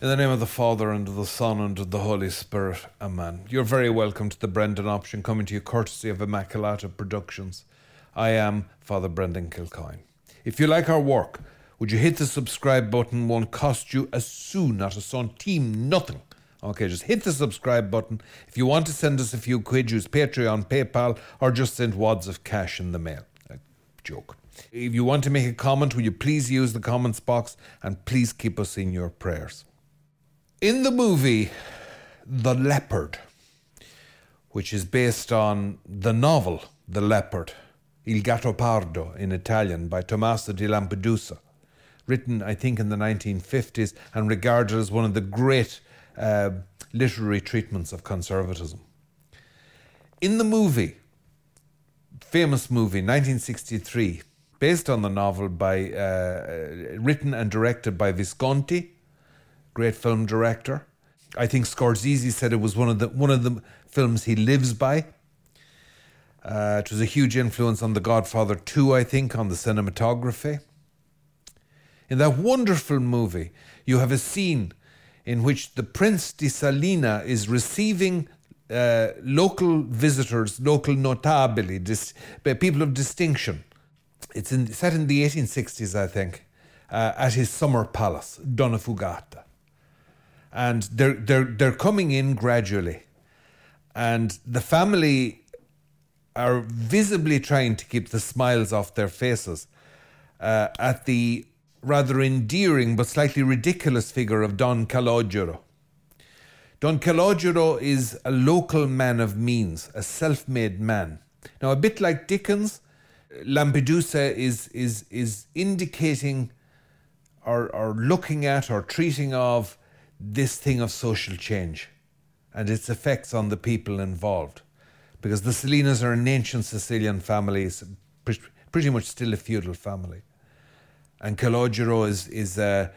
In the name of the Father, and of the Son, and of the Holy Spirit. Amen. You're very welcome to the Brendan Option, coming to you courtesy of Immaculata Productions. I am Father Brendan Kilcoyne. If you like our work, would you hit the subscribe button? Won't cost you a sou, not a centime, nothing. Okay, just hit the subscribe button. If you want to send us a few quid, use Patreon, PayPal, or just send wads of cash in the mail. A joke. If you want to make a comment, will you please use the comments box and please keep us in your prayers. In the movie The Leopard, which is based on the novel The Leopard, Il Gattopardo in Italian by Tommaso di Lampedusa, written, I think, in the 1950s and regarded as one of the great uh, literary treatments of conservatism. In the movie, famous movie, 1963, based on the novel by, uh, written and directed by Visconti, great film director. I think Scorsese said it was one of the one of the films he lives by. Uh, it was a huge influence on The Godfather 2, I think, on the cinematography. In that wonderful movie, you have a scene in which the Prince di Salina is receiving uh, local visitors, local notabili, dis- people of distinction. It's in, set in the 1860s, I think, uh, at his summer palace, Donnafugata and they're they're they're coming in gradually, and the family are visibly trying to keep the smiles off their faces uh, at the rather endearing but slightly ridiculous figure of Don Calogero. Don Calogero is a local man of means, a self-made man. Now, a bit like Dickens, Lampedusa is is is indicating or, or looking at or treating of this thing of social change and its effects on the people involved. Because the Salinas are an ancient Sicilian family, pretty much still a feudal family. And Calogero is, is a,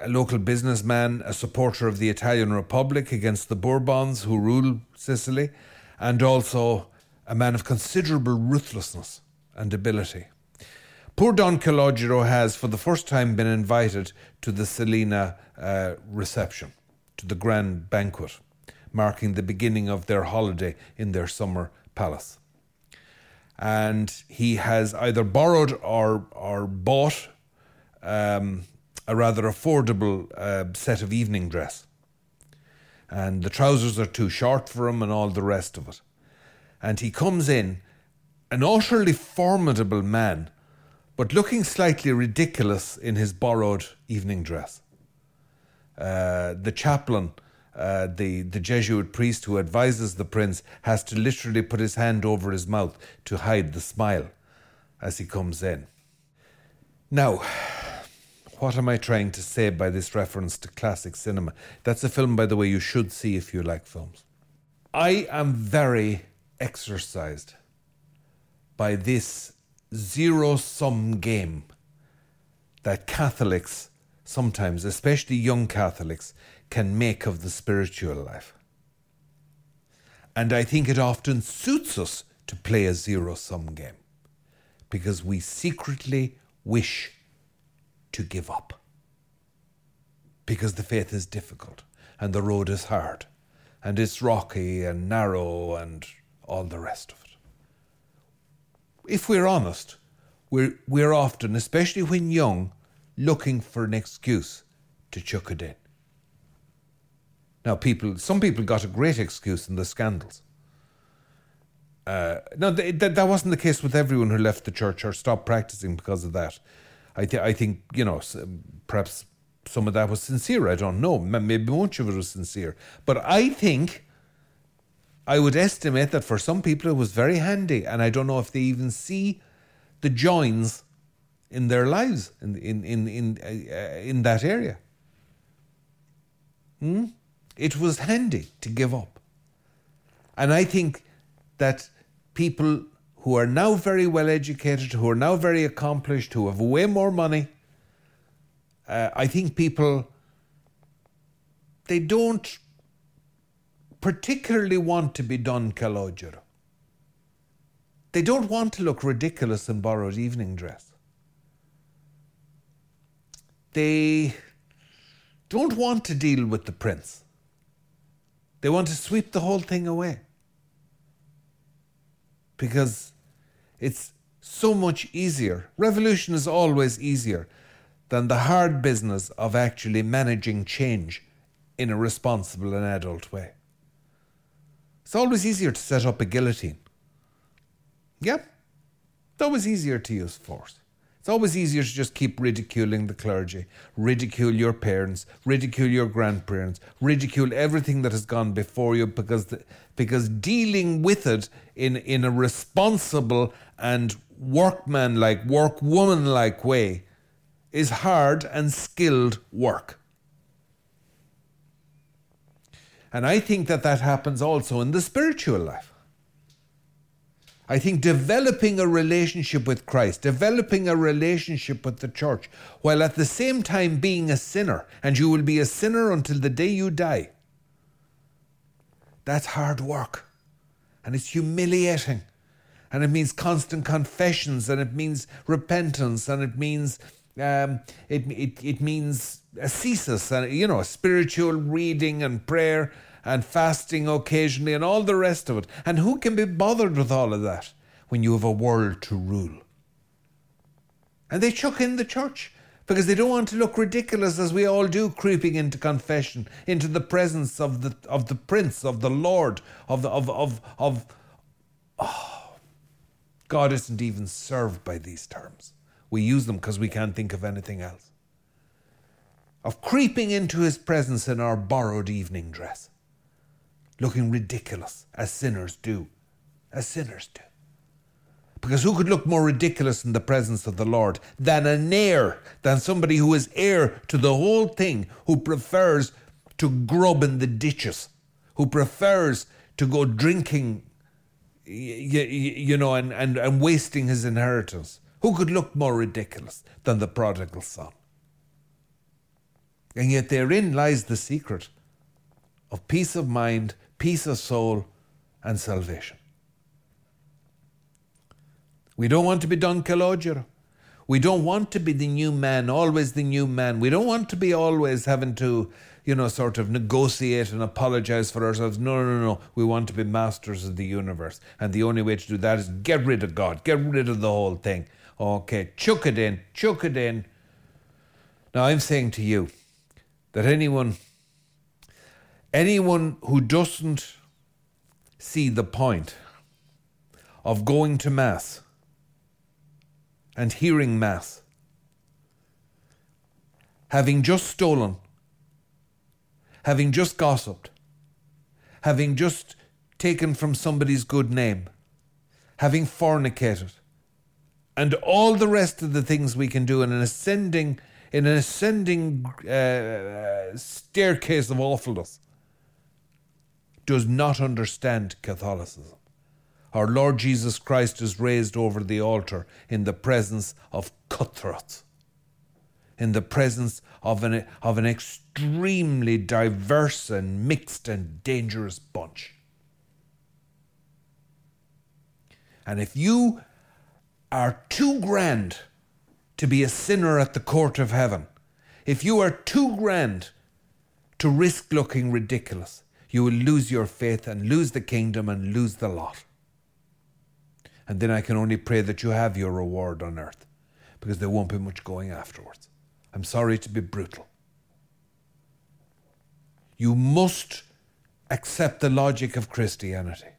a local businessman, a supporter of the Italian Republic against the Bourbons who rule Sicily, and also a man of considerable ruthlessness and ability. Poor Don Calogero has, for the first time, been invited to the Salina uh, reception, to the grand banquet, marking the beginning of their holiday in their summer palace. And he has either borrowed or, or bought um, a rather affordable uh, set of evening dress. And the trousers are too short for him and all the rest of it. And he comes in, an utterly formidable man but looking slightly ridiculous in his borrowed evening dress. Uh, the chaplain, uh, the, the Jesuit priest who advises the prince, has to literally put his hand over his mouth to hide the smile as he comes in. Now, what am I trying to say by this reference to classic cinema? That's a film, by the way, you should see if you like films. I am very exercised by this zero sum game that Catholics, sometimes, especially young Catholics, can make of the spiritual life. And I think it often suits us to play a zero sum game because we secretly wish to give up. Because the faith is difficult and the road is hard and it's rocky and narrow and all the rest of it if we're honest, we're, we're often, especially when young, looking for an excuse to chuck it in. Now, people, some people got a great excuse in the scandals. Uh, no, th- th- that wasn't the case with everyone who left the church or stopped practicing because of that. I, th- I think, you know, perhaps some of that was sincere. I don't know. Maybe much of it was sincere. But I think I would estimate that for some people it was very handy, and I don't know if they even see the joins in their lives in in in in, uh, in that area. Hmm? It was handy to give up, and I think that people who are now very well educated, who are now very accomplished, who have way more money, uh, I think people they don't particularly want to be Don Calogero. They don't want to look ridiculous in borrowed evening dress. They don't want to deal with the prince. They want to sweep the whole thing away. Because it's so much easier. Revolution is always easier than the hard business of actually managing change in a responsible and adult way. It's always easier to set up a guillotine. Yeah, it's always easier to use force. It's always easier to just keep ridiculing the clergy, ridicule your parents, ridicule your grandparents, ridicule everything that has gone before you because the, because dealing with it in, in a responsible and workman-like, workwoman-like way is hard and skilled work. And I think that that happens also in the spiritual life. I think developing a relationship with Christ, developing a relationship with the church, while at the same time being a sinner, and you will be a sinner until the day you die, that's hard work. And it's humiliating. And it means constant confessions, and it means repentance, and it means um, it, it, it means ascesis, and you know, spiritual reading and prayer and fasting occasionally and all the rest of it. And who can be bothered with all of that when you have a world to rule? And they chuck in the church because they don't want to look ridiculous as we all do creeping into confession into the presence of the of the prince of the lord of the of of of oh, god isn't even served by these terms we use them because we can't think of anything else of creeping into his presence in our borrowed evening dress looking ridiculous, as sinners do. As sinners do. Because who could look more ridiculous in the presence of the Lord than an heir, than somebody who is heir to the whole thing, who prefers to grub in the ditches, who prefers to go drinking, you, you know, and, and, and wasting his inheritance? Who could look more ridiculous than the prodigal son? And yet therein lies the secret of peace of mind peace of soul, and salvation. We don't want to be Don Calogero. We don't want to be the new man, always the new man. We don't want to be always having to, you know, sort of negotiate and apologize for ourselves. No, no, no. We want to be masters of the universe. And the only way to do that is get rid of God, get rid of the whole thing. Okay, chuck it in, chuck it in. Now, I'm saying to you that anyone anyone who doesn't see the point of going to Mass and hearing Mass, having just stolen, having just gossiped, having just taken from somebody's good name, having fornicated, and all the rest of the things we can do in an ascending in an ascending uh, staircase of awfulness does not understand Catholicism. Our Lord Jesus Christ is raised over the altar in the presence of cutthroats, in the presence of an, of an extremely diverse and mixed and dangerous bunch. And if you are too grand to be a sinner at the court of heaven, if you are too grand to risk looking ridiculous, you will lose your faith and lose the kingdom and lose the lot. And then I can only pray that you have your reward on earth because there won't be much going afterwards. I'm sorry to be brutal. You must accept the logic of Christianity.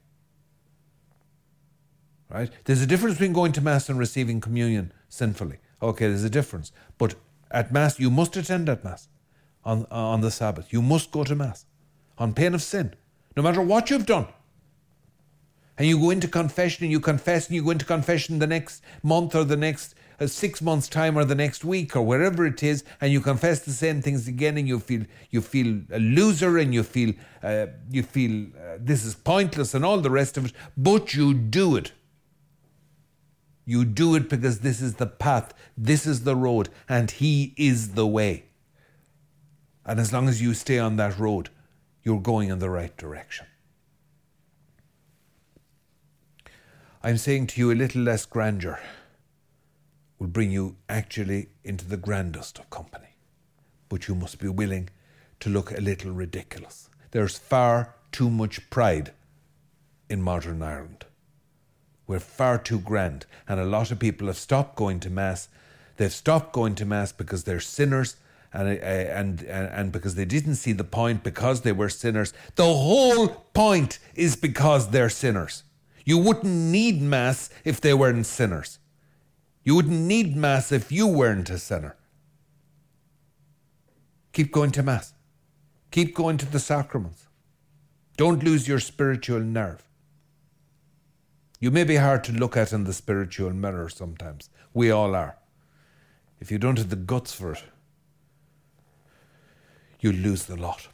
Right? There's a difference between going to Mass and receiving communion sinfully. Okay, there's a difference. But at Mass, you must attend at Mass on, on the Sabbath. You must go to Mass on pain of sin, no matter what you've done. And you go into confession and you confess and you go into confession the next month or the next uh, six months' time or the next week or wherever it is, and you confess the same things again, and you feel you feel a loser and you feel uh, you feel uh, this is pointless and all the rest of it, but you do it. You do it because this is the path, this is the road, and He is the way. And as long as you stay on that road, you're going in the right direction. I'm saying to you, a little less grandeur will bring you actually into the grandest of company. But you must be willing to look a little ridiculous. There's far too much pride in modern Ireland. We're far too grand, and a lot of people have stopped going to Mass. They've stopped going to Mass because they're sinners and, uh, and, and, and because they didn't see the point because they were sinners. The whole point is because they're sinners. You wouldn't need Mass if they weren't sinners. You wouldn't need Mass if you weren't a sinner. Keep going to Mass. Keep going to the sacraments. Don't lose your spiritual nerve. You may be hard to look at in the spiritual mirror sometimes. We all are. If you don't have the guts for it, you lose the lot.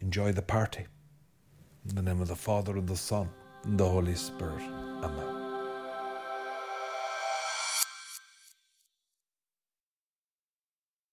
Enjoy the party. In the name of the Father, and the Son, and the Holy Spirit. Amen.